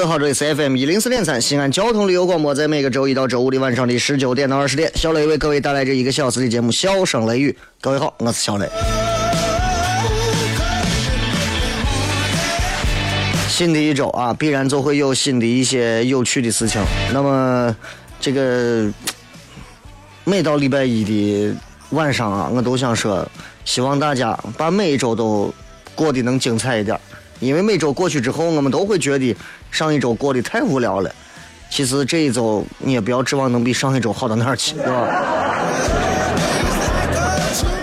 各位好，这里是 FM 一零四点三西安交通旅游广播，在每个周一到周五的晚上的十九点到二十点，小雷为各位带来这一个小时的节目《笑声雷雨》。各位好，我是小雷。新的一周啊，必然就会有新的一些有趣的事情。那么，这个每到礼拜一的晚上啊，我都想说，希望大家把每一周都过得能精彩一点。因为每周过去之后，我们都会觉得上一周过得太无聊了。其实这一周你也不要指望能比上一周好到哪儿去，对吧？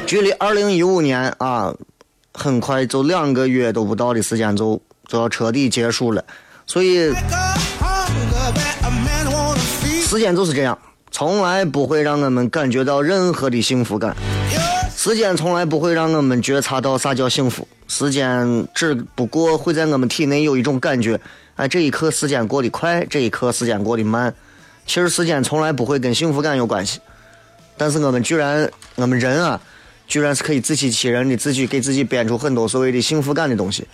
距离二零一五年啊，很快就两个月都不到的时间就就要彻底结束了。所以，时间就是这样，从来不会让我们感觉到任何的幸福感。时间从来不会让我们觉察到啥叫幸福。时间只不过会在我们体内有一种感觉，哎，这一刻时间过得快，这一刻时间过得慢。其实时间从来不会跟幸福感有关系，但是我们居然，我们人啊，居然是可以自欺欺人的，自己给自己编出很多所谓的幸福感的东西。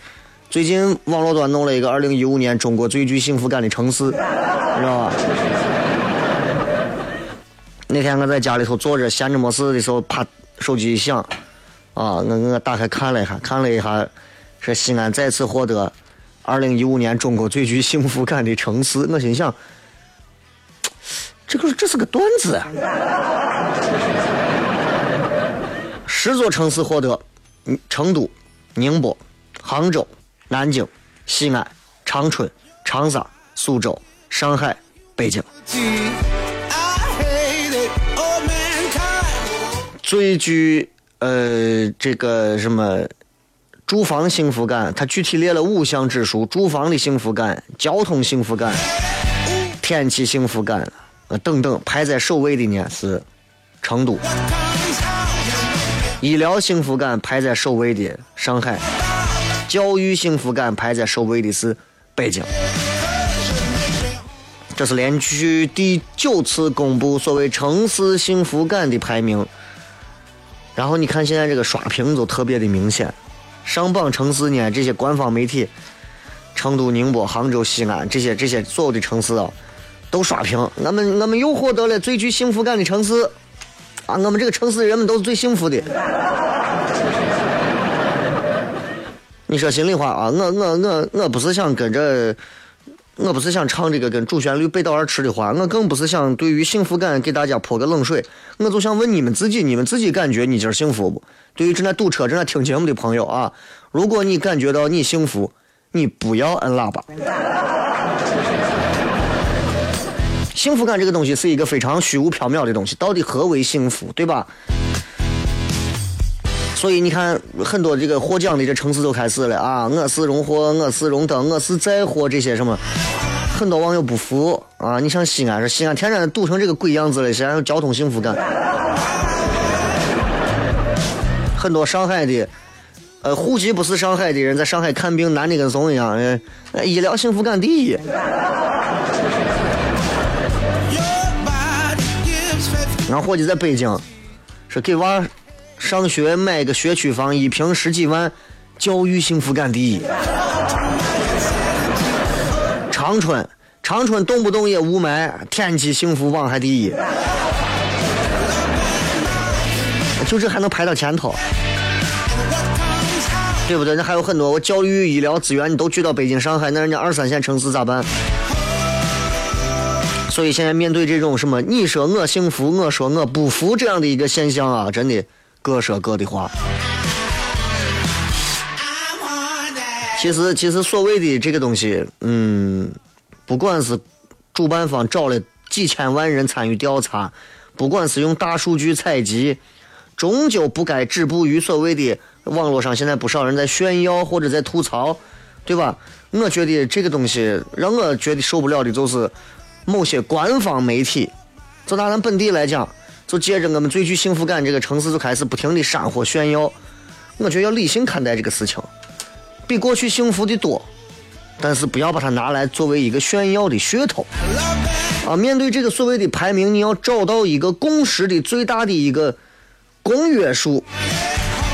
最近网络端弄了一个二零一五年中国最具幸福感的城市，你知道吧？那天我在家里头坐着闲着没事的时候，啪，手机一响。啊，我我打开看了一下，看了一下，说西安再次获得二零一五年中国最具幸福感的城市。我心想，这个这是个段子啊！十座城市获得：成都、宁波、杭州、南京、西安、长春、长沙、苏州、上海、北京。最具。呃，这个什么住房幸福感，它具体列了五项指数：住房的幸福感、交通幸福感、天气幸福感，呃等等。排在首位的呢是成都；医疗幸福感排在首位的上海；教育幸福感排在首位的是北京。这是连续第九次公布所谓城市幸福感的排名。然后你看现在这个刷屏就特别的明显，上榜城市呢，这些官方媒体，成都、宁波、杭州、西安这些这些所有的城市啊，都刷屏。我们我们又获得了最具幸福感的城市，啊，我们这个城市人们都是最幸福的。你说心里话啊，我我我我不是想跟着。我不是想唱这个跟主旋律背道而驰的话，我更不是想对于幸福感给大家泼个冷水，我就想问你们自己，你们自己感觉你今儿幸福不？对于正在堵车、正在听节目的朋友啊，如果你感觉到你幸福，你不要摁喇叭。幸福感这个东西是一个非常虚无缥缈的东西，到底何为幸福，对吧？所以你看，很多这个获奖的这城市都开始了啊！我是荣获，我是荣登，我是再获这些什么？很多网友不服啊！你像西安，说西安天天堵成这个鬼样子了，西安有交通幸福感。很多上海的，呃，户籍不是上海的人，在上海看病难的跟怂一样，医疗幸福感第一。然后伙计在北京。说给娃上学买个学区房，一平十几万，教育幸福感第一。长春，长春动不动也雾霾，天气幸福榜还第一。就这还能排到前头，对不对？那还有很多，我教育、医疗资源你都聚到北京、上海，那人家二三线城市咋办？所以现在面对这种什么你说我幸福，我说我不服这样的一个现象啊，真的各说各的话。其实，其实所谓的这个东西，嗯，不管是主办方找了几千万人参与调查，不管是用大数据采集。终究不该止步于所谓的网络上，现在不少人在炫耀或者在吐槽，对吧？我觉得这个东西让我觉得受不了的就是某些官方媒体，就拿咱本地来讲，就借着我们最具幸福感这个城市就开始不停的煽火炫耀。我觉得要理性看待这个事情，比过去幸福的多，但是不要把它拿来作为一个炫耀的噱头。啊，面对这个所谓的排名，你要找到一个共识的最大的一个。公约数，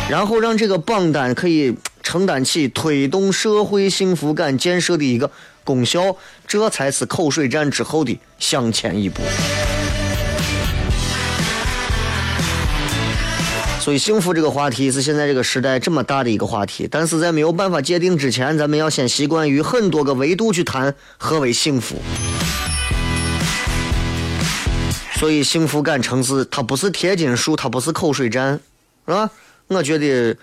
然后让这个榜单可以承担起推动社会幸福感建设的一个功效，这才是口水战之后的向前一步。所以，幸福这个话题是现在这个时代这么大的一个话题，但是在没有办法界定之前，咱们要先习惯于很多个维度去谈何为幸福。所以，幸福感城市它不是贴金术，它不是口水战，是吧？我觉得，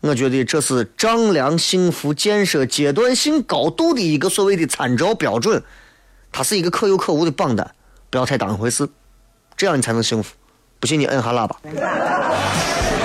我觉得这是丈量幸福建设阶段性高度的一个所谓的参照标准，它是一个可有可无的榜单，不要太当一回事，这样你才能幸福。不信你摁下喇叭。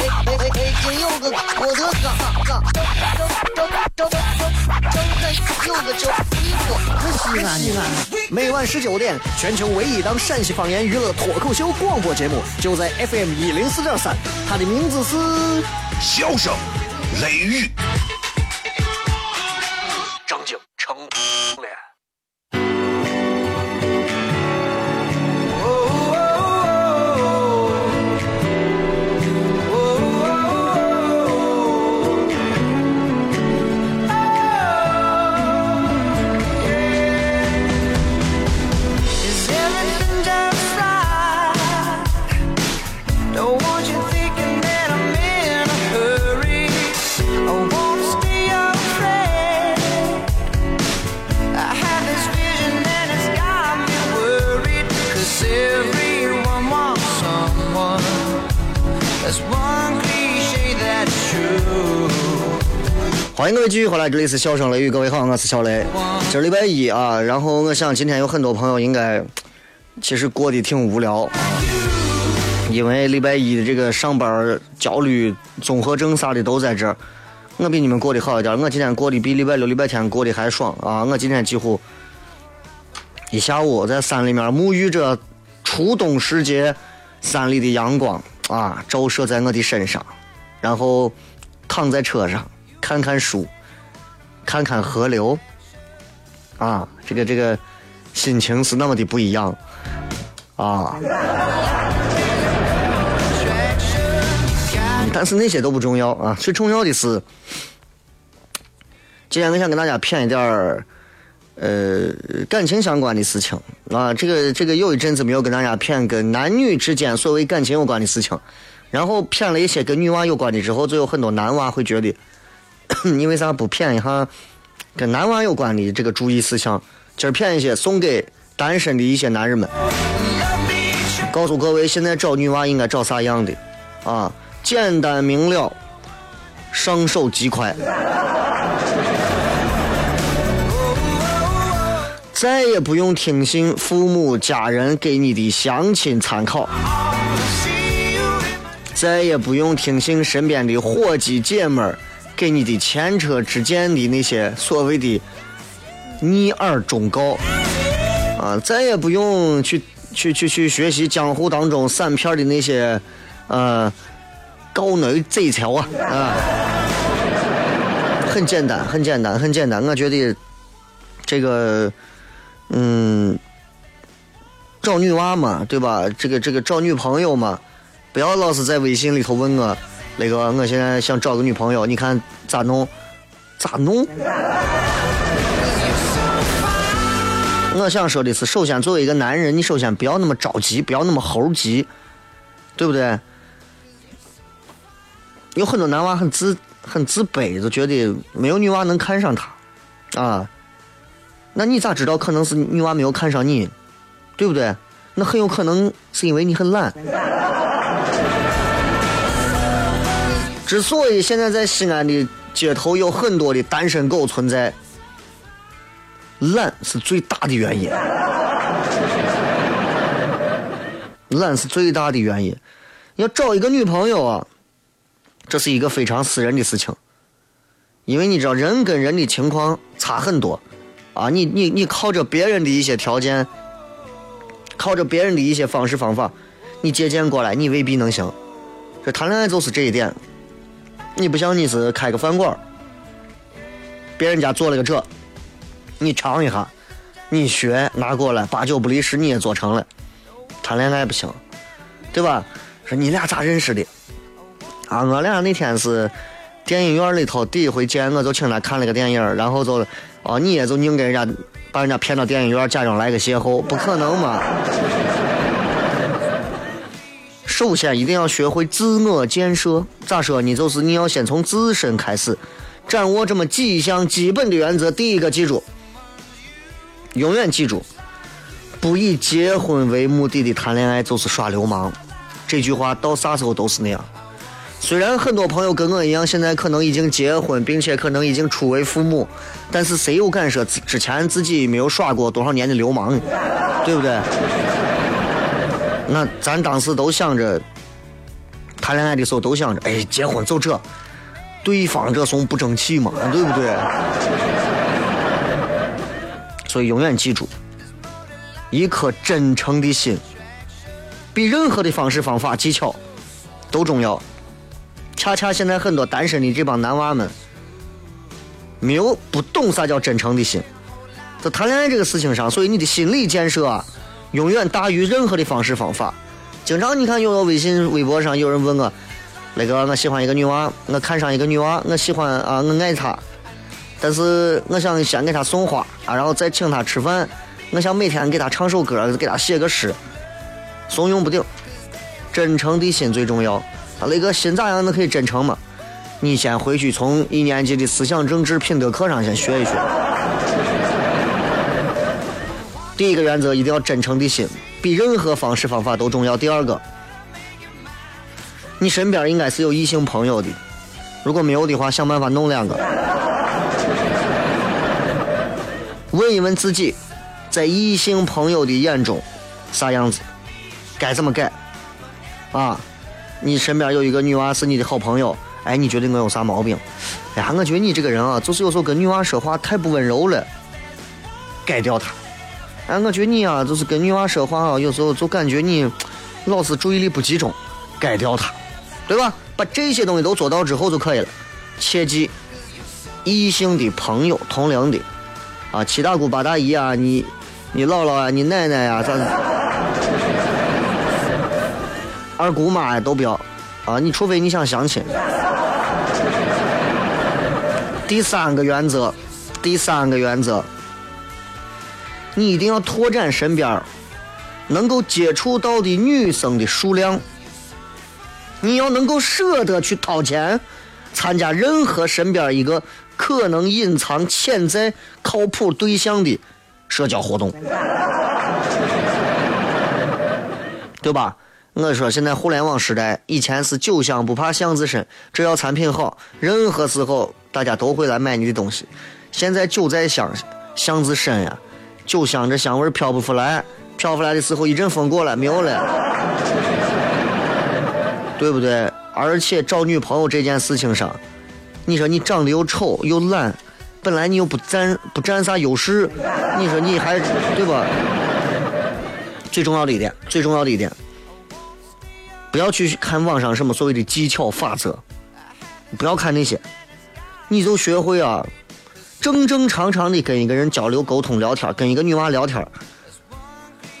哎哎哎！今又个我的哥哥，张张张张张有个叫西安西安西安。每晚十九点，全球唯一档陕西方言娱乐脱口秀广播节目，就在 FM 一零四点三。它的名字是《笑声雷雨》。继续回来，这里是笑声雷雨，各位好，我是小雷。今儿礼拜一啊，然后我想今天有很多朋友应该其实过得挺无聊，因为礼拜一的这个上班焦虑综合症啥的都在这儿。我比你们过得好一点，我今天过得比礼拜六、礼拜天过得还爽啊！我今天几乎一下午在山里面沐浴着初冬时节山里的阳光啊，照射在我的身上，然后躺在车上。看看书，看看河流，啊，这个这个心情是那么的不一样，啊。但是那些都不重要啊，最重要的是，今天我想跟大家谝一点儿，呃，感情相关的事情啊。这个这个有一阵子没有跟大家谝跟男女之间所谓感情有关的事情，然后谝了一些跟女娃有关的之后，就有很多男娃会觉得。你为啥不骗一下跟男娃有关的这个注意事项？今儿骗一些送给单身的一些男人们。告诉各位，现在找女娃应该找啥样的？啊，简单明了，上手极快，再也不用听信父母家人给你的相亲参考。再也不用听信身边的伙计姐们儿给你的前车之鉴的那些所谓的逆耳忠告啊！再也不用去去去去学习江湖当中散片的那些呃高能贼桥啊啊！很简单，很简单，很简单。我觉得这个嗯，找女娃嘛，对吧？这个这个找女朋友嘛。不要老是在微信里头问我，那个我现在想找个女朋友，你看咋弄？咋弄？我想说的是，首先作为一个男人，你首先不要那么着急，不要那么猴急，对不对？有很多男娃很自很自卑，就觉得没有女娃能看上他，啊，那你咋知道可能是女娃没有看上你，对不对？那很有可能是因为你很懒。之所以现在在西安的街头有很多的单身狗存在，懒是最大的原因。懒是最大的原因。要找一个女朋友啊，这是一个非常私人的事情，因为你知道人跟人的情况差很多啊。你你你靠着别人的一些条件，靠着别人的一些方式方法，你借鉴过来，你未必能行。这谈恋爱就是这一点。你不像你是开个饭馆别人家做了个这，你尝一下，你学拿过来，八九不离十你也做成了。谈恋爱不行，对吧？说你俩咋认识的？啊，我俩那天是电影院里头第一回见，我就请他看了个电影，然后就，哦，你也就硬给人家把人家骗到电影院，假装来个邂逅，不可能嘛？首先一定要学会自我建设，咋说呢？就是你要先从自身开始，掌握这么几项基本的原则。第一个，记住，永远记住，不以结婚为目的的谈恋爱就是耍流氓。这句话到啥时候都是那样。虽然很多朋友跟我一样，现在可能已经结婚，并且可能已经初为父母，但是谁又敢说之前自己没有耍过多少年的流氓，对不对？那咱当时都想着谈恋爱的时候都想着，哎，结婚就这，对方这怂不争气嘛，对不对？所以永远记住，一颗真诚的心，比任何的方式方法技巧都重要。恰恰现在很多单身的这帮男娃们，没有不懂啥叫真诚的心，在谈恋爱这个事情上，所以你的心理建设啊。永远大于任何的方式方法。经常你看，有个微信、微博上有人问我，那个我喜欢一个女娃，我看上一个女娃，我喜欢啊，我爱她，但是我想先给她送花啊，然后再请她吃饭，我想每天给她唱首歌，给她写个诗，怂用不顶，真诚的心最重要。啊，那个心咋样？那可以真诚吗？你先回去从一年级的思想政治品德课上先学一学。第一个原则一定要真诚的心，比任何方式方法都重要。第二个，你身边应该是有异性朋友的，如果没有的话，想办法弄两个。问一问自己，在异性朋友的眼中啥样子，该怎么改？啊，你身边有一个女娃是你的好朋友，哎，你觉得我有啥毛病？哎呀，我觉得你这个人啊，就是有时候跟女娃说话太不温柔了，改掉她。哎，我觉得你啊，就是跟女娃说话啊，有时候就感觉你老是注意力不集中，改掉它，对吧？把这些东西都做到之后就可以了。切记，异性的朋友、同龄的啊，七大姑八大姨啊，你、你姥姥啊，你奶奶呀，啥二姑妈呀，都不要啊！你除非你想相亲。第三个原则，第三个原则。你一定要拓展身边能够接触到的女生的数量。你要能够舍得去掏钱参加任何身边一个可能隐藏潜在靠谱对象的社交活动，对吧？我说现在互联网时代，以前是酒香不怕巷子深，只要产品好，任何时候大家都会来买你的东西。现在酒在香，巷子深呀。酒香，这香味飘不出来，飘出来的时候一阵风过来，没有了，对不对？而且找女朋友这件事情上，你说你长得又丑又懒，本来你又不占不占啥优势，你说你还对吧？最重要的一点，最重要的一点，不要去看网上什么所谓的技巧法则，不要看那些，你就学会啊，正正常常的跟一个人交流沟通聊天，跟一个女娃聊天，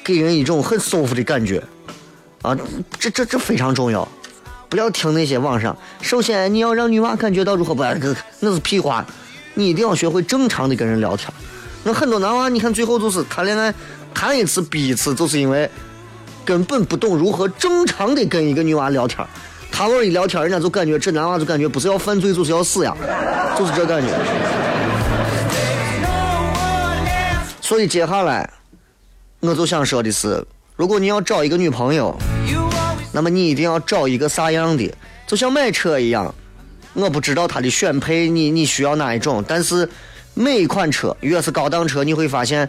给人一种很舒服的感觉，啊，这这这非常重要，不要听那些网上。首先你要让女娃感觉到如何不爱哥，那是屁话，你一定要学会正常的跟人聊天。那很多男娃，你看最后就是谈恋爱。谈一次逼一次，就是因为根本不懂如何正常的跟一个女娃聊天他们一聊天，人家就感觉这男娃就感觉不是要犯罪就是要死呀，就是这感觉。所以接下来，我就想说的是，如果你要找一个女朋友，那么你一定要找一个啥样的？就像买车一样，我不知道它的选配，你你需要哪一种？但是每一款车越是高档车，你会发现。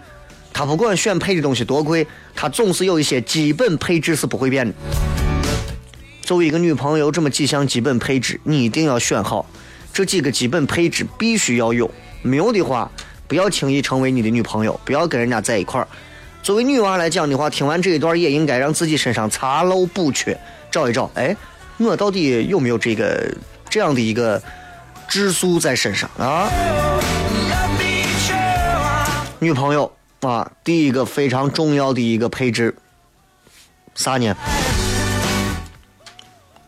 他不管选配的东西多贵，他总是有一些基本配置是不会变的。作为一个女朋友，这么几项基本配置你一定要选好，这几个基本配置必须要有，没有的话，不要轻易成为你的女朋友，不要跟人家在一块儿。作为女娃来讲的话，听完这一段也应该让自己身上查漏补缺，找一找，哎，我到底有没有这个这样的一个质素在身上啊？女朋友。啊，第一个非常重要的一个配置，啥呢？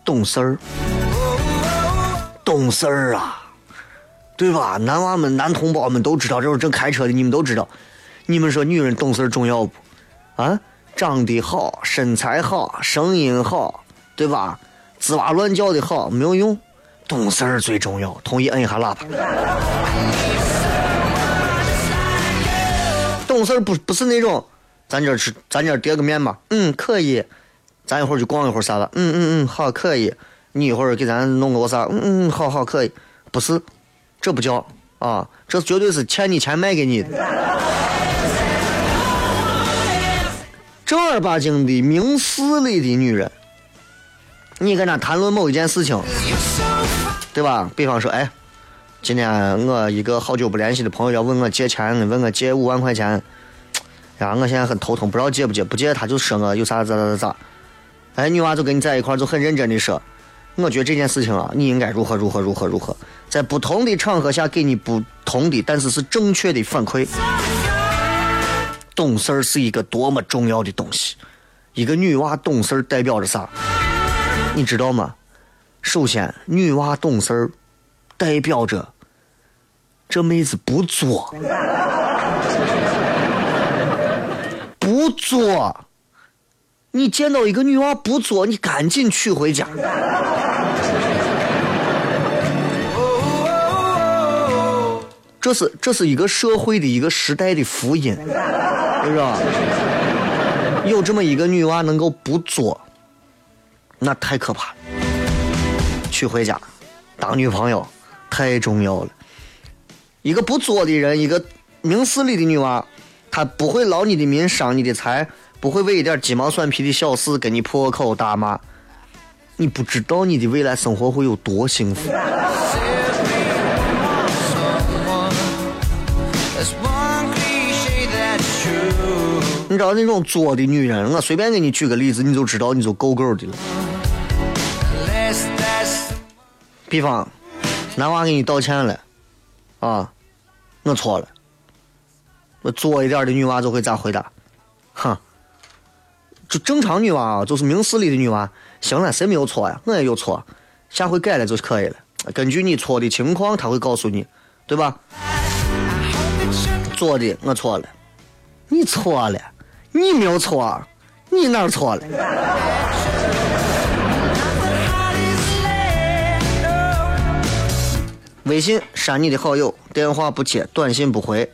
懂事儿，懂事儿啊，对吧？男娃们、男同胞们都知道，这种正开车的，你们都知道。你们说女人懂事儿重要不？啊，长得好，身材好，声音好，对吧？吱哇乱叫的好没有用，懂事儿最重要。同意摁一下喇叭。懂事儿不不是那种，咱这吃，咱这叠个面吧。嗯，可以。咱一会儿去逛一会儿啥的。嗯嗯嗯，好，可以。你一会儿给咱弄个啥？嗯嗯，好好可以。不是，这不叫啊，这绝对是欠你钱卖给你的。正儿八经的明事理的女人，你跟她谈论某一件事情，对吧？比方说，哎。今天我一个好久不联系的朋友要问我借钱，问我借五万块钱，呀，我现在很头疼，不知道借不借，不借他就说我有啥咋咋咋咋。哎，女娃就跟你在一块就很认真的说，我觉得这件事情啊，你应该如何如何如何如何，在不同的场合下给你不同的，但是是正确的反馈。懂事儿是一个多么重要的东西，一个女娃懂事儿代表着啥？你知道吗？首先，女娃懂事儿代表着。这妹子不作，不作。你见到一个女娃不作，你赶紧娶回家。这是这是一个社会的一个时代的福音，是吧？有这么一个女娃能够不作，那太可怕了。娶回家当女朋友太重要了。一个不作的人，一个明事理的女娃，她不会劳你的民，伤你的财，不会为一点鸡毛蒜皮的小事跟你破口大骂。你不知道你的未来生活会有多幸福。你知道那种作的女人，我随便给你举个例子，你就知道你就够够的了。比方，男娃给你道歉了。啊，我错了。我作一点的女娃就会咋回答？哼，就正常女娃啊，就是明事理的女娃。行了，谁没有错呀？我也有错，下回改了就可以了。根据你错的情况，他会告诉你，对吧？做的我错了，你错了，你没有错，你哪儿错了？微信删你的好友，电话不接，短信不回，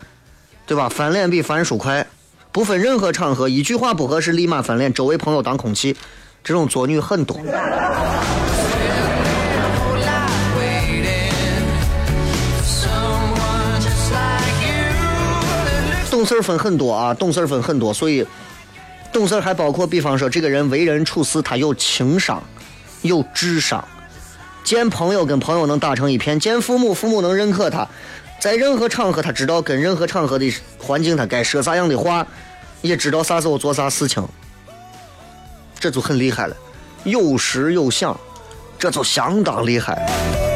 对吧？翻脸比翻书快，不分任何场合，一句话不合适立马翻脸，周围朋友当空气，这种作女很多。懂事分很多啊，懂事分很多，所以懂事还包括，比方说这个人为人处事他有情商，有智商。见朋友跟朋友能打成一片，见父母父母能认可他，在任何场合他知道跟任何场合的环境他该说啥样的话，也知道啥时候做啥事情，这就很厉害了，有时有想，这就相当厉害。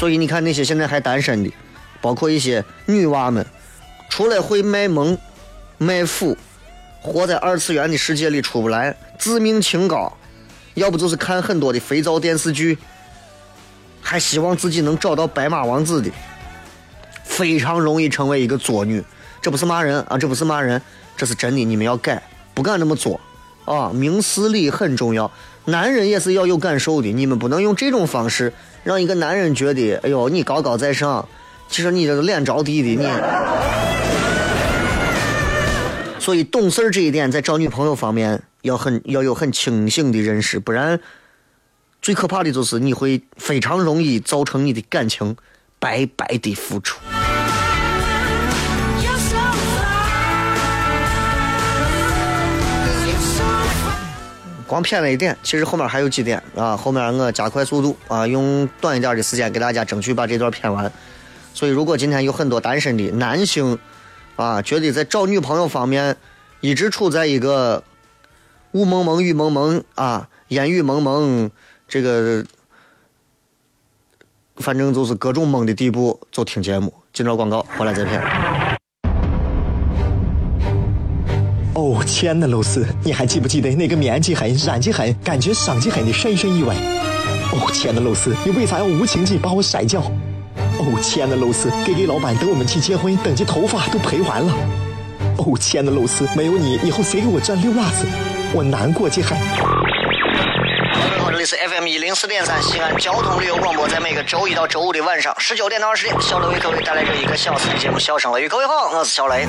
所以你看那些现在还单身的，包括一些女娃们，除了会卖萌、卖腐。活在二次元的世界里出不来，自命清高，要不就是看很多的肥皂电视剧，还希望自己能找到白马王子的，非常容易成为一个作女。这不是骂人啊，这不是骂人，这是真的。你们要改，不敢那么做啊！明事理很重要，男人也是要有感受的。你们不能用这种方式让一个男人觉得，哎呦，你高高在上，其实你这是脸着地的你。所以懂事儿这一点，在找女朋友方面要很要有很清醒的认识，不然最可怕的就是你会非常容易造成你的感情白白的付出。光骗了一点，其实后面还有几点啊，后面我加快速度啊，用短一点的时间给大家争取把这段骗完。所以，如果今天有很多单身的男性。啊，觉得在找女朋友方面，一直处在一个雾蒙蒙、雨蒙蒙啊，烟雨蒙蒙，这个反正就是各种蒙的地步，就听节目。进段广告，回来再片。哦，亲爱的露丝，你还记不记得那个面积狠、染技狠、感觉伤及狠的深深意外？哦，亲爱的露丝，你为啥要无情地把我甩掉？哦，亲爱的露丝给给老板等我们去结婚，等这头发都赔完了。哦，亲爱的露丝，没有你以后谁给我赚溜辣子？我难过极了。各位好，这里是 FM 一零四点三西安交通旅游广播，在每个周一到周五的晚上十九点到二十点，小雷为各位带来这一个小时的节目《笑声雷雨》。各位好，我是小雷。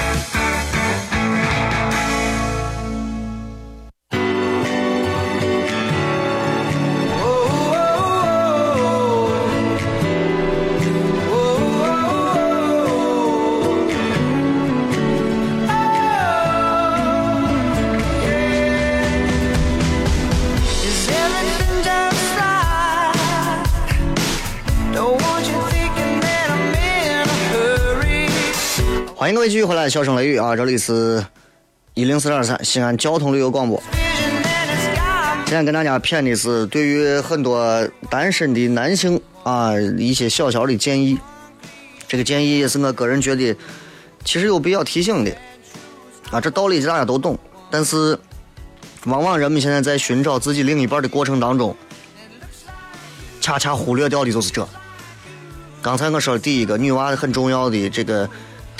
迎各位继续回来，笑声雷雨啊！这里是一零四点三西安交通旅游广播。今天跟大家谝的是对于很多单身的男性啊一些小小的建议。这个建议也是我个人觉得其实有必要提醒的啊。这道理大家都懂，但是往往人们现在在寻找自己另一半的过程当中，恰恰忽略掉的就是这。刚才我说的第一个女娃很重要的这个。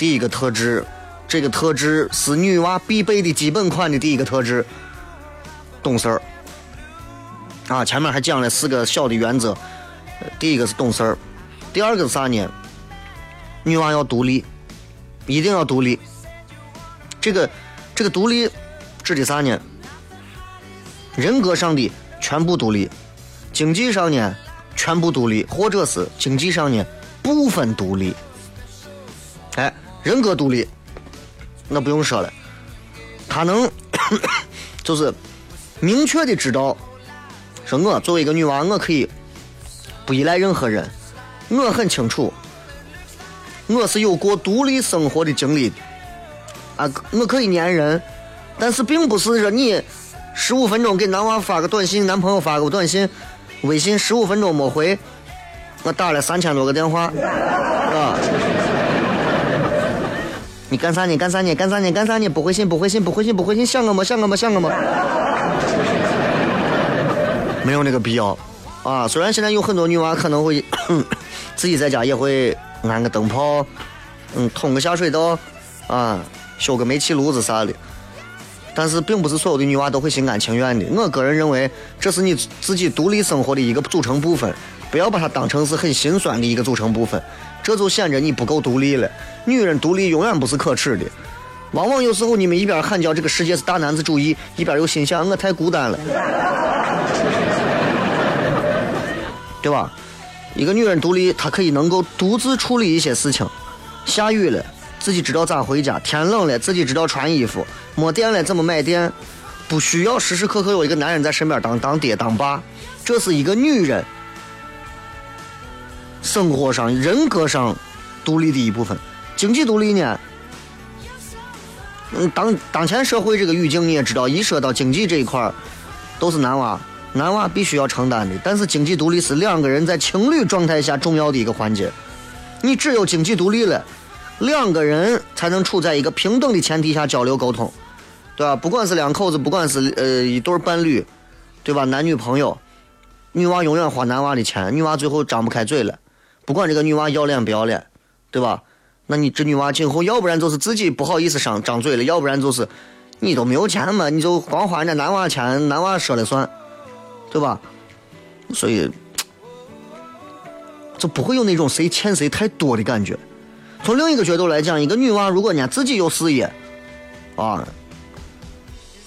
第一个特质，这个特质是女娃必备的基本款的第一个特质，懂事儿。啊，前面还讲了四个小的原则，第一个是懂事儿，第二个是啥呢？女娃要独立，一定要独立。这个这个独立指的啥呢？人格上的全部独立，经济上呢全部独立，或者是经济上呢部分独立。哎。人格独立，那不用说了，他能 就是明确的知道，说我作为一个女娃，我可以不依赖任何人，我很清楚，我是有过独立生活的经历，啊，我可以粘人，但是并不是说你十五分钟给男娃发个短信，男朋友发个短信，微信十五分钟没回，我打了三千多个电话，啊。你干啥呢？干啥呢？干啥呢？干啥呢？不回信，不回信，不回信，不回信，想我吗？想我吗？想我吗？没有那个必要啊！虽然现在有很多女娃可能会 自己在家也会安个灯泡，嗯，通个下水道，啊，修个煤气炉子啥的，但是并不是所有的女娃都会心甘情愿的。我个人认为，这是你自己独立生活的一个组成部分，不要把它当成是很心酸的一个组成部分。这就显着你不够独立了。女人独立永远不是可耻的，往往有时候你们一边喊叫这个世界是大男子主义，一边又心想我太孤单了，对吧？一个女人独立，她可以能够独自处理一些事情。下雨了，自己知道咋回家；天冷了，自己知道穿衣服；没电了，怎么买电？不需要时时刻刻有一个男人在身边当当爹当爸。这是一个女人生活上、人格上独立的一部分。经济独立呢？嗯，当当前社会这个语境你也知道，一说到经济这一块儿，都是男娃，男娃必须要承担的。但是经济独立是两个人在情侣状态下重要的一个环节。你只有经济独立了，两个人才能处在一个平等的前提下交流沟通，对吧？不管是两口子，不管是呃一对伴侣，对吧？男女朋友，女娃永远花男娃的钱，女娃最后张不开嘴了，不管这个女娃要脸不要脸，对吧？那你这女娃今后要不然就是自己不好意思上张嘴了，要不然就是你都没有钱嘛，你就光花人家男娃钱，男娃说了算，对吧？所以就不会有那种谁欠谁太多的感觉。从另一个角度来讲，一个女娃如果人家自己有事业，啊，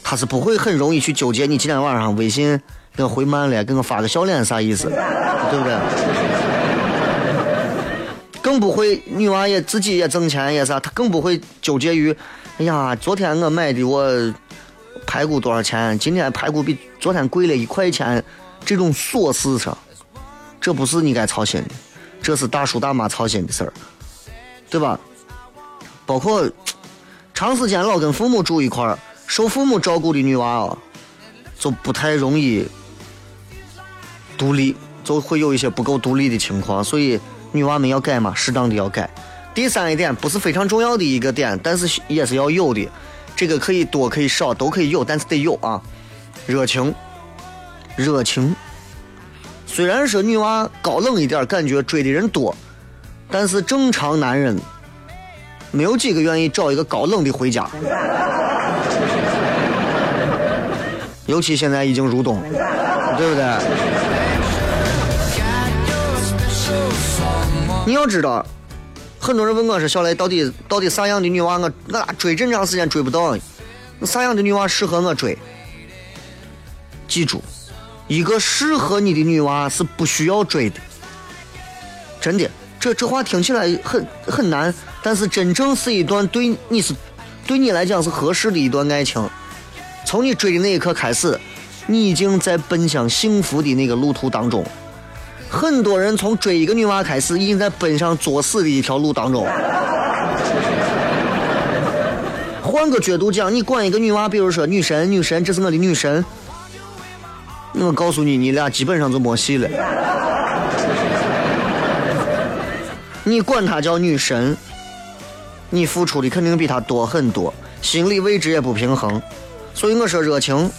她是不会很容易去纠结你今天晚上微信给我回慢了，给我发个笑脸啥意思，对不对？更不会，女娃也自己也挣钱也啥，她更不会纠结于，哎呀，昨天我买的我排骨多少钱？今天排骨比昨天贵了一块钱，这种琐事上，这不是你该操心的，这是大叔大妈操心的事儿，对吧？包括长时间老跟父母住一块儿，受父母照顾的女娃啊，就不太容易独立，就会有一些不够独立的情况，所以。女娃们要改嘛，适当的要改。第三一点不是非常重要的一个点，但是也是要有的。这个可以多可以少都可以有，但是得有啊。热情，热情。虽然说女娃高冷一点，感觉追的人多，但是正常男人没有几个愿意找一个高冷的回家。尤其现在已经入冬，对不对？你要知道，很多人问我说：“小雷，到底到底啥样的女娃我我咋追这么长时间追不到？啥样的女娃适合我追？”记住，一个适合你的女娃是不需要追的。真的，这这话听起来很很难，但是真正是一段对你是对你来讲是合适的一段爱情。从你追的那一刻开始，你已经在奔向幸福的那个路途当中。很多人从追一个女娃开始，已经在奔上作死的一条路当中。换个角度讲，你管一个女娃，比如说女神，女神，这是我的女神。我告诉你，你俩基本上就没戏了。你管她叫女神，你付出的肯定比她多很多，心理位置也不平衡。所以我说热情，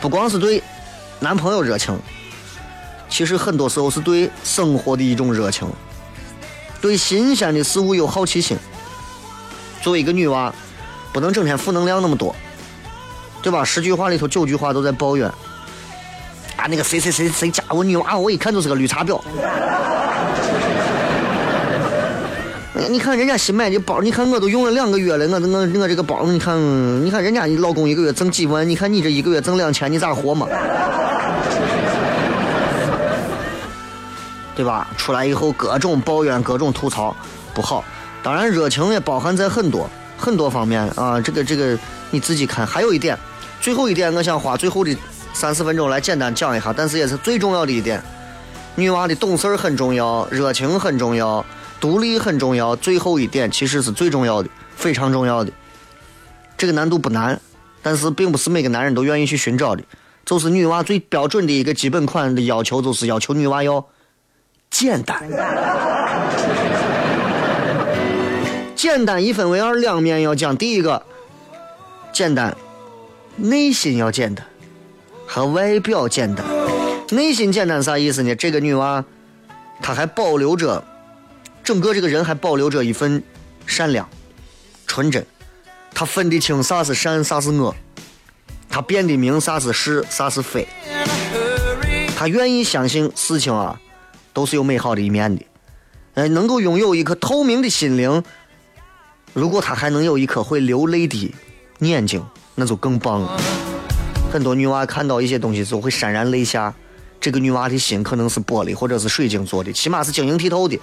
不光是对男朋友热情。其实很多时候是对生活的一种热情，对新鲜的事物有好奇心。作为一个女娃，不能整天负能量那么多，对吧？十句话里头九句话都在抱怨。啊，那个谁谁谁谁家我女娃，我一看就是个绿茶婊。你看人家新买的包，你看我都用了两个月了，我我我这个包，你看你看人家老公一个月挣几万，你看你这一个月挣两千，你咋活嘛？对吧？出来以后各种抱怨，各种吐槽，不好。当然，热情也包含在很多很多方面啊。这个这个你自己看。还有一点，最后一点，我想花最后的三四分钟来简单讲一下，但是也是最重要的一点：女娃的懂事儿很重要，热情很重要，独立很重要。最后一点其实是最重要的，非常重要的。这个难度不难，但是并不是每个男人都愿意去寻找的。就是女娃最标准的一个基本款的要求，就是要求女娃要。简单，简单 一分为二，两面要讲。第一个，简单，内心要简单，和外表简单。内心简单啥意思呢？这个女娃，她还保留着，整个这个人还保留着一份善良、纯真。她分得清啥是善，啥是恶，她辨得明啥是是，啥是非。她愿意相信事情啊。都是有美好的一面的，哎，能够拥有一颗透明的心灵，如果她还能有一颗会流泪的眼睛，那就更棒了。很多女娃看到一些东西就会潸然泪下，这个女娃的心可能是玻璃或者是水晶做的，起码是晶莹剔透的。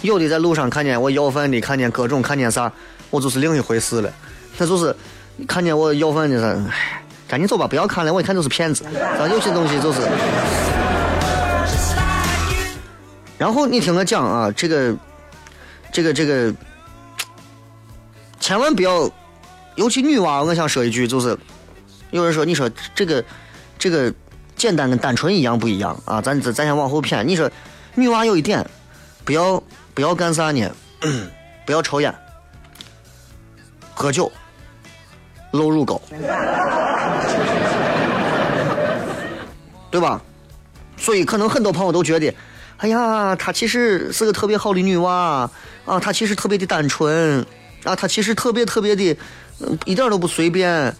有的在路上看见我要饭的，看见各种看见啥，我就是另一回事了。那就是看见我要饭的啥，唉，赶紧走吧，不要看了，我一看就是骗子。啊，有些东西就是。然后你听我讲啊，这个，这个，这个，千万不要，尤其女娃，我想说一句，就是有人说，你说这个，这个简单跟单纯一样不一样啊？咱咱咱先往后偏，你说女娃有一点，不要。不要干啥呢？不要抽烟、喝酒、露乳沟，对吧？所以可能很多朋友都觉得，哎呀，她其实是个特别好的女娃啊，她其实特别的单纯啊，她其实特别特别的，一点都不随便。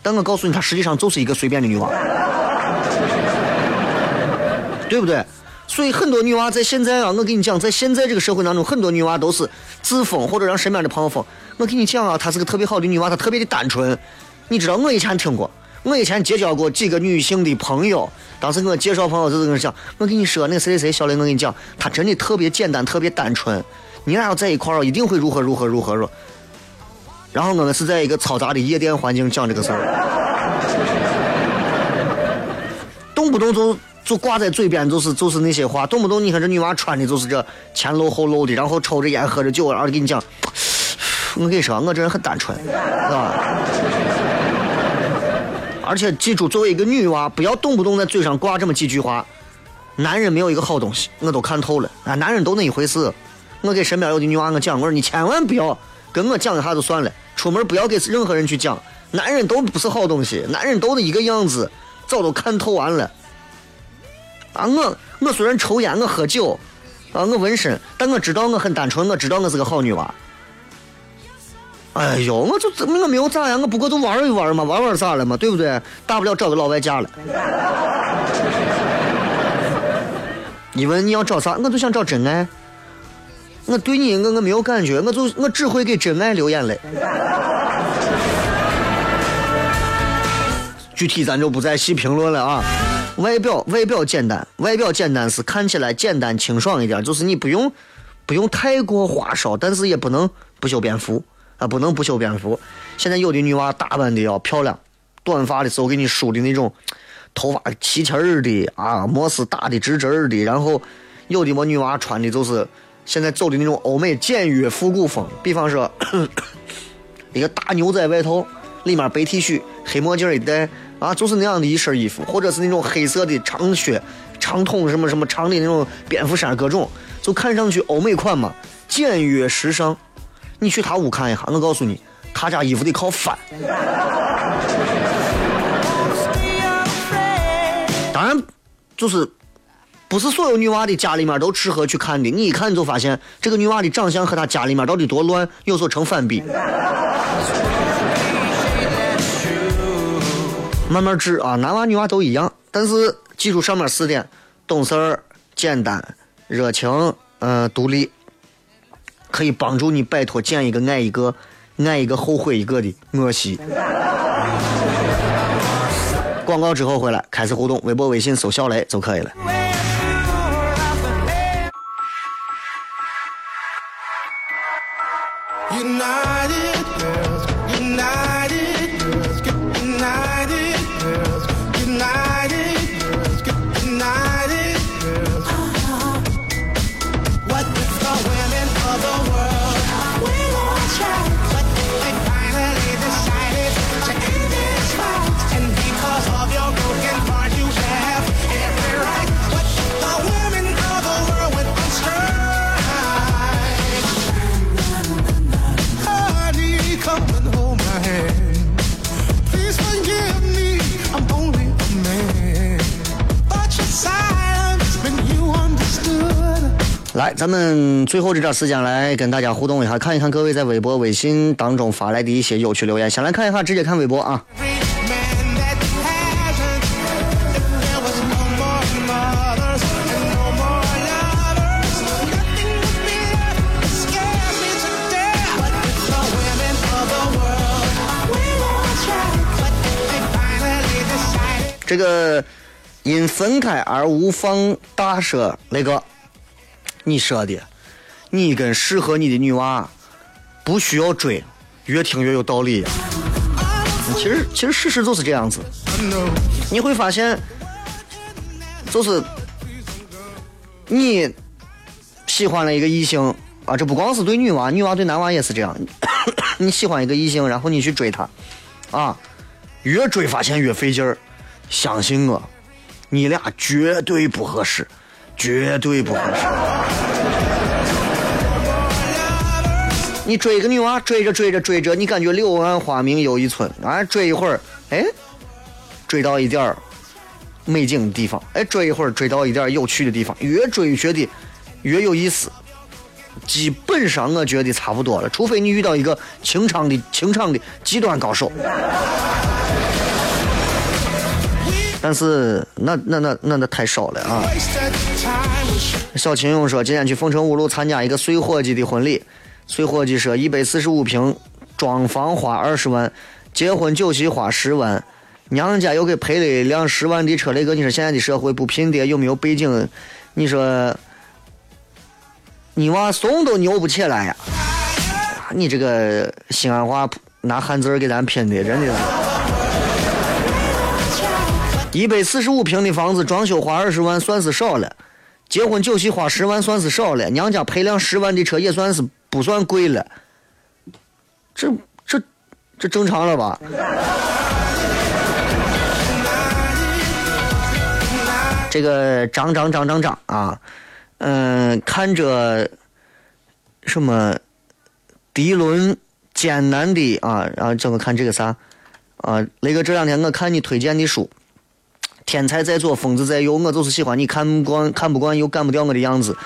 但我告诉你，她实际上就是一个随便的女娃，对不对？所以很多女娃在现在啊，我跟你讲，在现在这个社会当中，很多女娃都是自封或者让身边的朋友封。我跟你讲啊，她是个特别好的女娃，她特别的单纯。你知道，我以前听过，我以前结交过几个女性的朋友，当时给我介绍朋友就是跟我讲，我跟你说，那谁谁谁，小雷，我跟你讲，她真的特别简单，特别单纯。你俩要在一块儿，一定会如何如何如何如。然后我们是在一个嘈杂的夜店环境讲这个事儿，动不动就。就挂在嘴边，就是就是那些话，动不动你看这女娃穿的就是这前露后露的，然后抽着烟喝着酒，然后跟你讲，我跟你说，我这人很单纯，是吧？而且记住，作为一个女娃，不要动不动在嘴上挂这么几句话。男人没有一个好东西，我都看透了啊！男人都那一回事。我给身边有的女娃我讲，我说你千万不要跟我讲一下就算了，出门不要给任何人去讲。男人都不是好东西，男人都是一个样子，早都看透完了。啊，我我虽然抽烟，我喝酒，啊，我纹身，但我知道我很单纯，我知道我是个好女娃。哎呦，我就我没有咋呀，我不过就玩一玩嘛，玩玩咋了嘛，对不对？大不了找个老外嫁了。你问你要找啥，我就想找真爱。我对你，我我没有感觉，我就我只会给真爱流眼泪。具体咱就不再细评论了啊。外表外表简单，外表简单是看起来简单清爽一点，就是你不用不用太过花哨，但是也不能不修边幅不能不修边幅。现在有的女娃打扮的要漂亮，短发的时候给你梳的那种头发齐齐儿的啊，摩丝打的直直的，然后有的么女娃穿的就是现在走的那种欧美简约复古风，比方说 一个大牛仔外套，里面白 T 恤，黑墨镜一戴。啊，就是那样的一身衣服，或者是那种黑色的长靴、长筒什么什么长的那种蝙蝠衫，各种就看上去欧美款嘛，简约时尚。你去他屋看一下，我告诉你，他家衣服得靠翻。当然，就是不是所有女娃的家里面都适合去看的。你一看你就发现，这个女娃的长相和她家里面到底多乱，有所成反比。慢慢治啊，男娃女娃都一样，但是记住上面四点：懂事儿、简单、热情、嗯，独立，可以帮助你摆脱见一个爱一个、爱一个后悔一个的恶习。广告之后回来开始互动，微博、微信搜小雷就可以了。来咱们最后这段时间来跟大家互动一下看一看各位在微博微信当中发来的一些有趣留言想来看一看直接看微博啊。这个因分开而无方大舍那个你说的，你跟适合你的女娃不需要追，越听越有道理呀。其实其实事实就是这样子，你会发现，就是你喜欢了一个异性啊，这不光是对女娃，女娃对男娃也是这样。你喜欢一个异性，然后你去追她，啊，越追发现越费劲儿。相信我，你俩绝对不合适，绝对不合适。你追个女娃，追着追着追着，你感觉柳暗花明又一村啊！追一会儿，哎，追到一点儿美景的地方，哎，追一会儿追到一点儿有趣的地方，越追觉得越有意思。基本上我觉得差不多了，除非你遇到一个情场的情场的极端高手。但是那那那那那太少了啊！小秦勇说，今天去凤城五路参加一个碎伙计的婚礼。碎伙计说，一百四十五平，装房花二十万，结婚酒席花十万，娘家又给赔了一辆十万的车。雷哥，你说现在的社会不拼爹有没有背景？你说你娃怂都扭不起来呀！你这个西安话拿汉字给咱拼的，真的是。一百四十五平的房子，装修花二十万算是少了，结婚酒席花十万算是少了，娘家赔辆十万的车也算是。不算贵了，这这这正常了吧？这个涨涨涨涨涨啊！嗯，看着什么迪伦艰难的啊，然后整个看这个啥啊？雷哥这两天我看你推荐的书，天才在左，疯子在右，我就是喜欢你看不惯看不惯又干不掉我的样子。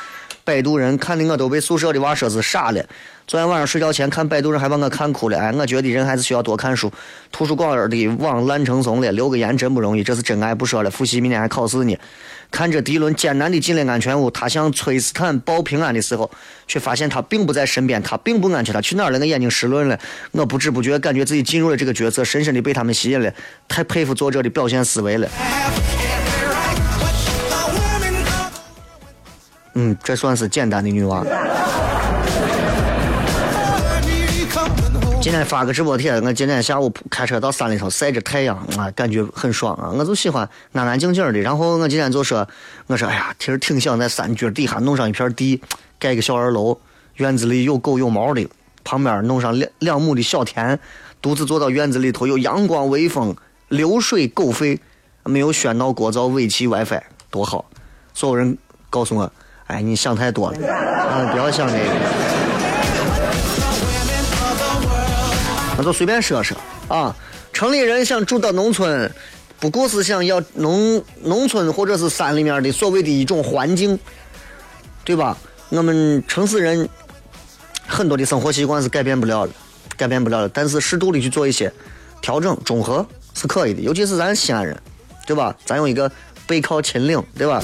摆渡人看的我都被宿舍的娃说是傻了。昨天晚上睡觉前看摆渡人，还把我看哭了。哎，我觉得人还是需要多看书。图书馆的网烂成怂了，留个言真不容易。这是真爱，不说了。复习明天还考试呢。看着迪伦艰难的进了安全屋，他向崔斯坦报平安的时候，却发现他并不在身边，他并不安全。他去哪儿了？我眼睛湿润了。我不知不觉感觉自己进入了这个角色，深深的被他们吸引了。太佩服作者的表现思维了。嗯，这算是简单的女娃。今天发个直播帖，我今天下午开车到山里头晒着太阳啊，感觉很爽啊。我就喜欢安安静静的。然后我今天就说，我说哎呀，其实挺想在山脚底下弄上一片地，盖个小二楼，院子里有狗有猫的，旁边弄上两两亩的小田，独自坐到院子里头，有阳光微风，流水狗吠，没有喧闹聒噪尾气 WiFi，多好。所有人告诉我。哎，你想太多了，啊，不要想这个，那就随便说说啊。城里人想住到农村，不过是想要农农村或者是山里面的所谓的一种环境，对吧？我们城市人很多的生活习惯是改变不了的，改变不了的。但是适度的去做一些调整、中和是可以的，尤其是咱西安人，对吧？咱有一个背靠秦岭，对吧？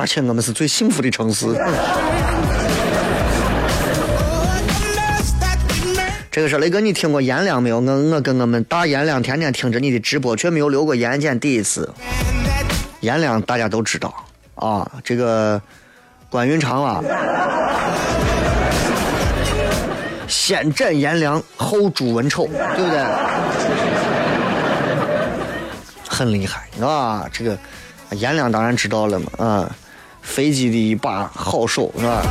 而且我们是最幸福的城市。这个是雷哥，你听过颜良没有？我我跟我们大颜良天天听着你的直播，却没有留过言见第一次。颜良大家都知道啊，这个关云长啊，先斩颜良，后诛文丑，对不对？很厉害啊，这个颜良当然知道了嘛，啊。飞机的一把好手是吧？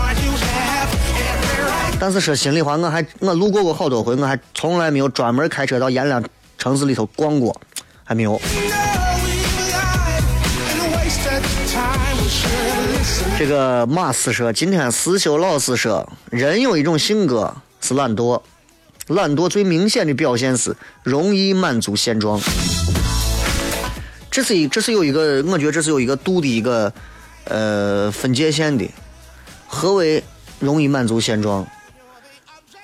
但是说心里话，我还我路过过好多回，我还从来没有专门开车到阎良城市里头逛过，还没有。这个马斯说，今天思修老师说，人有一种性格是懒惰，懒惰最明显的表现是容易满足现状。这是一，这是有一个，我觉得这是有一个度的一个。呃，分界线的，何为容易满足现状，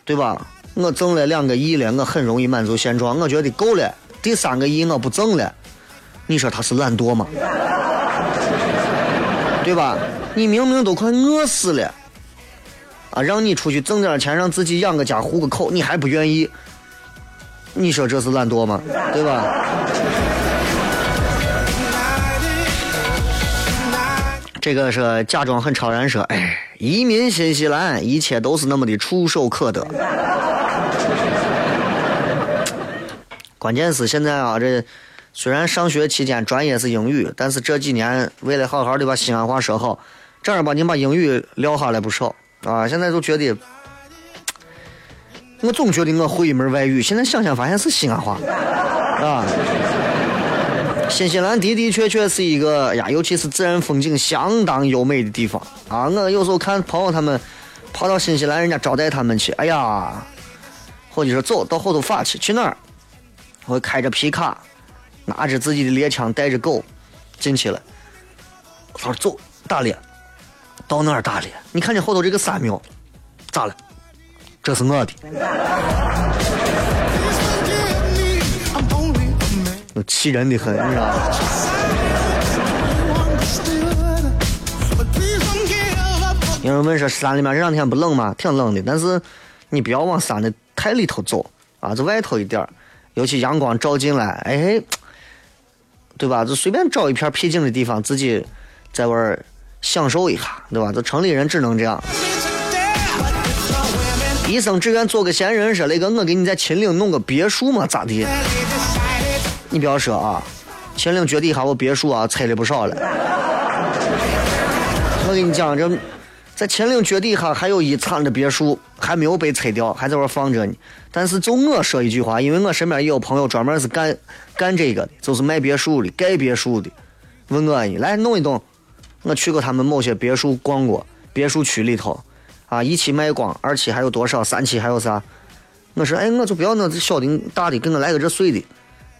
对吧？我挣了两个亿了，我很容易满足现状，我觉得够了。第三个亿我不挣了，你说他是懒惰吗？对吧？你明明都快饿死了，啊，让你出去挣点钱，让自己养个家糊个口，你还不愿意？你说这是懒惰吗？对吧？这个是假装很超然说，哎，移民新西兰，一切都是那么的触手可得。关键是现在啊，这虽然上学期间专业是英语，但是这几年为了好好的把西安话说好，正儿八经把英语撂下来不少啊。现在就觉得，我总觉得我会一门外语，现在想想发现是西安话啊。新西兰的的确确是一个呀，尤其是自然风景相当优美的地方啊！我有时候看朋友他们跑到新西兰，人家招待他们去，哎呀，或者说走到后头发去，去哪儿？我开着皮卡，拿着自己的猎枪，带着狗进去了。他说走，打猎，到哪儿打猎？你看见后头这个山没有？咋了？这是我的。气人的很，你知道吗？有人问说山里面这两天不冷吗？挺冷的，但是你不要往山的太里头走啊，就外头一点尤其阳光照进来，哎，对吧？就随便找一片僻静的地方，自己在玩享受一下，对吧？就城里人只能这样。一生只愿做个闲人，说那个我给你在秦岭弄个别墅嘛，咋的？你不要说啊，秦岭脚底下我别墅啊，拆了不少了。我跟你讲，这在秦岭脚底下还有一层的别墅还没有被拆掉，还在那放着呢。但是就我说一句话，因为我身边也有朋友专门是干干这个的，就是卖别墅的、盖别墅的。问我呢，来弄一弄。我去过他们某些别墅逛过，别墅区里头啊，一期卖光，二期还有多少，三期还有啥？我说，哎，我就不要那小的、大的，给我来个这碎的。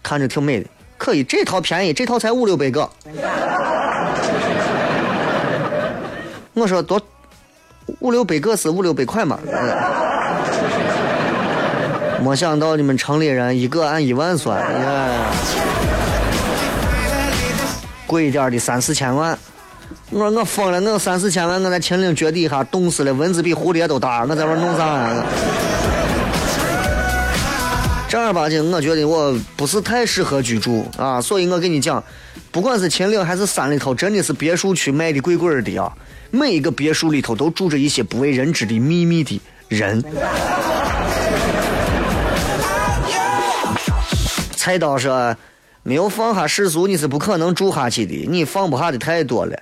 看着挺美的，可以。这套便宜，这套才五六百个。我说多五六百个是五六百块嘛。没想到你们城里人一个按一万算，贵一点的三四千万。我说我疯了，我三四千万，我在秦岭脚底下冻死了，蚊子比蝴蝶都大，我在玩弄啥？正儿八经，我觉得我不是太适合居住啊，所以我跟你讲，不管是秦岭还是山里头，真的是别墅区卖的贵贵的啊。每一个别墅里头都住着一些不为人知的秘密的人。菜刀说，没有放下世俗，你是不可能住下去的，你放不下的太多了。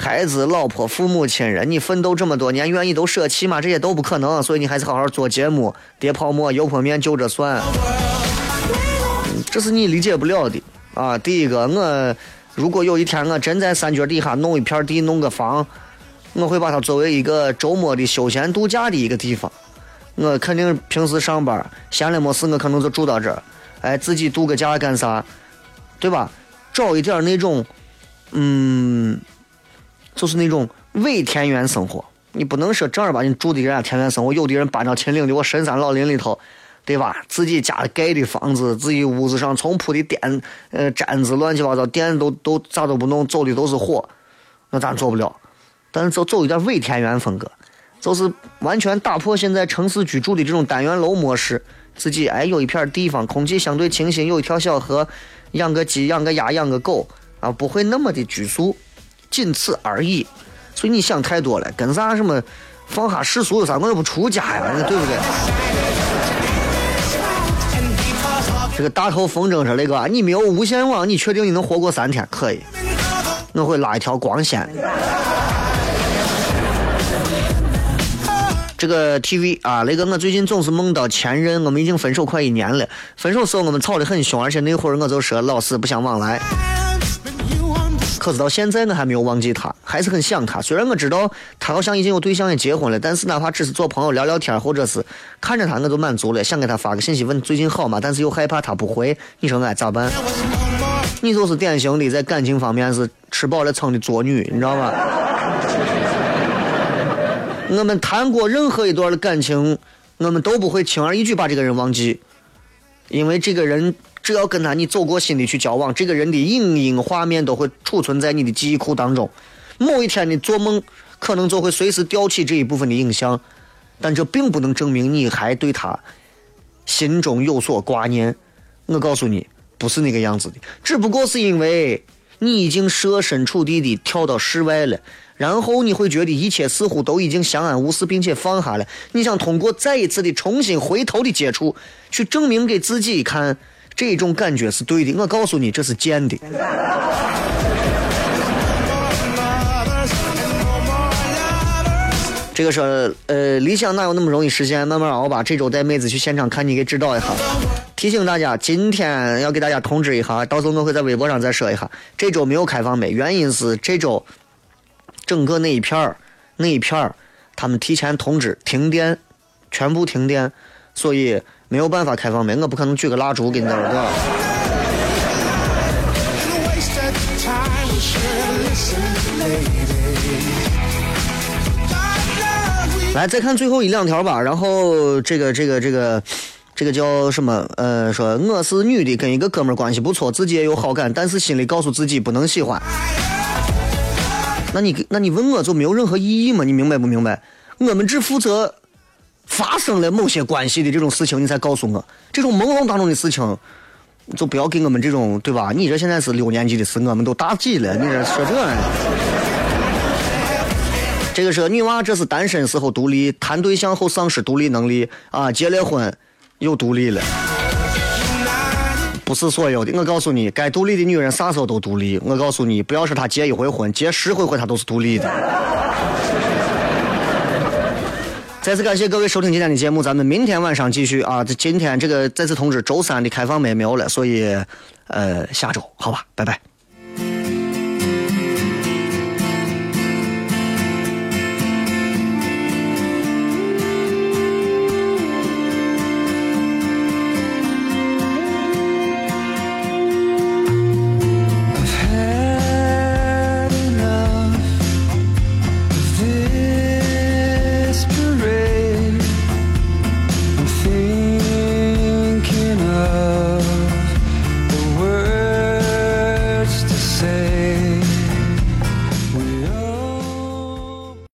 孩子、老婆、父母亲人，你奋斗这么多年，愿意都舍弃吗？这些都不可能，所以你还是好好做节目，叠泡沫、油泼面就这算。这是你理解不了的啊！第一个，我如果有一天我真在山脚底下弄一片地、弄个房，我会把它作为一个周末的休闲度假的一个地方。我肯定平时上班闲了没事，我可能就住到这儿，哎，自己度个假干啥，对吧？找一点那种，嗯。就是那种伪田园生活，你不能说正儿八经住的人家田园生活。有的人搬到秦岭的我深山老林里头，对吧？自己家盖的房子，自己屋子上从铺的垫、呃毡子、乱七八糟垫都都咋都不弄，走的都是火，那咱做不了。但是走走一点伪田园风格，就是完全打破现在城市居住的这种单元楼模式。自己哎有一片地方，空气相对清新，有一条小河，养个鸡、养个鸭、养个狗啊，不会那么的拘束。仅此而已，所以你想太多了，跟啥什么放下世俗有啥？我又不出家呀，对不对？这个大头风筝说那个，你没有无线网，你确定你能活过三天？可以，我会拉一条光纤。这个 TV 啊，那个我最近总是梦到前任，我们已经分手快一年了。分手时候我们吵得很凶，而且那会儿我就说老死不相往来。可是到现在我还没有忘记他，还是很想他。虽然我知道他好像已经有对象也结婚了，但是哪怕只是做朋友聊聊天，或者是看着他我就满足了。想给他发个信息问最近好吗？但是又害怕他不回，你说俺咋办？你就是典型的在感情方面是吃饱了撑的作女，你知道吗？我们谈过任何一段的感情，我们都不会轻而易举把这个人忘记，因为这个人。只要跟他你走过心里去交往，这个人的影音画面都会储存在你的记忆库当中。某一天你做梦，可能就会随时调起这一部分的影像，但这并不能证明你还对他心中有所挂念。我告诉你，不是那个样子的，只不过是因为你已经设身处地的跳到室外了，然后你会觉得一切似乎都已经相安无事，并且放下了。你想通过再一次的重新回头的接触，去证明给自己看，这种感觉是对的。我告诉你，这是贱的。这个说，呃，理想哪有那么容易实现？慢慢熬吧。这周带妹子去现场看你，给指导一下。提醒大家，今天要给大家通知一下，到时候我会在微博上再说一下。这周没有开放妹，原因是这周整个那一片儿那一片儿他们提前通知停电，全部停电，所以没有办法开放妹。我不可能举个蜡烛给你那儿，对吧？来，再看最后一两条吧。然后这个这个这个这个叫什么？呃，说我是女的，跟一个哥们儿关系不错，自己也有好感，但是心里告诉自己不能喜欢。那你那你问我就没有任何意义吗？你明白不明白？我们只负责发生了某些关系的这种事情，你才告诉我。这种朦胧当中的事情，就不要给我们这种对吧？你这现在是六年级的事，我们都大几了，你这说这。这个是女娃，这是单身时候独立，谈对象后丧失独立能力啊！结了婚又独立了，不是所有的。我告诉你，该独立的女人啥时候都独立。我告诉你，不要说她结一回婚，结十回婚她都是独立的。再次感谢各位收听今天的节目，咱们明天晚上继续啊！这今天这个再次通知，周三的开放没没有了，所以呃，下周好吧，拜拜。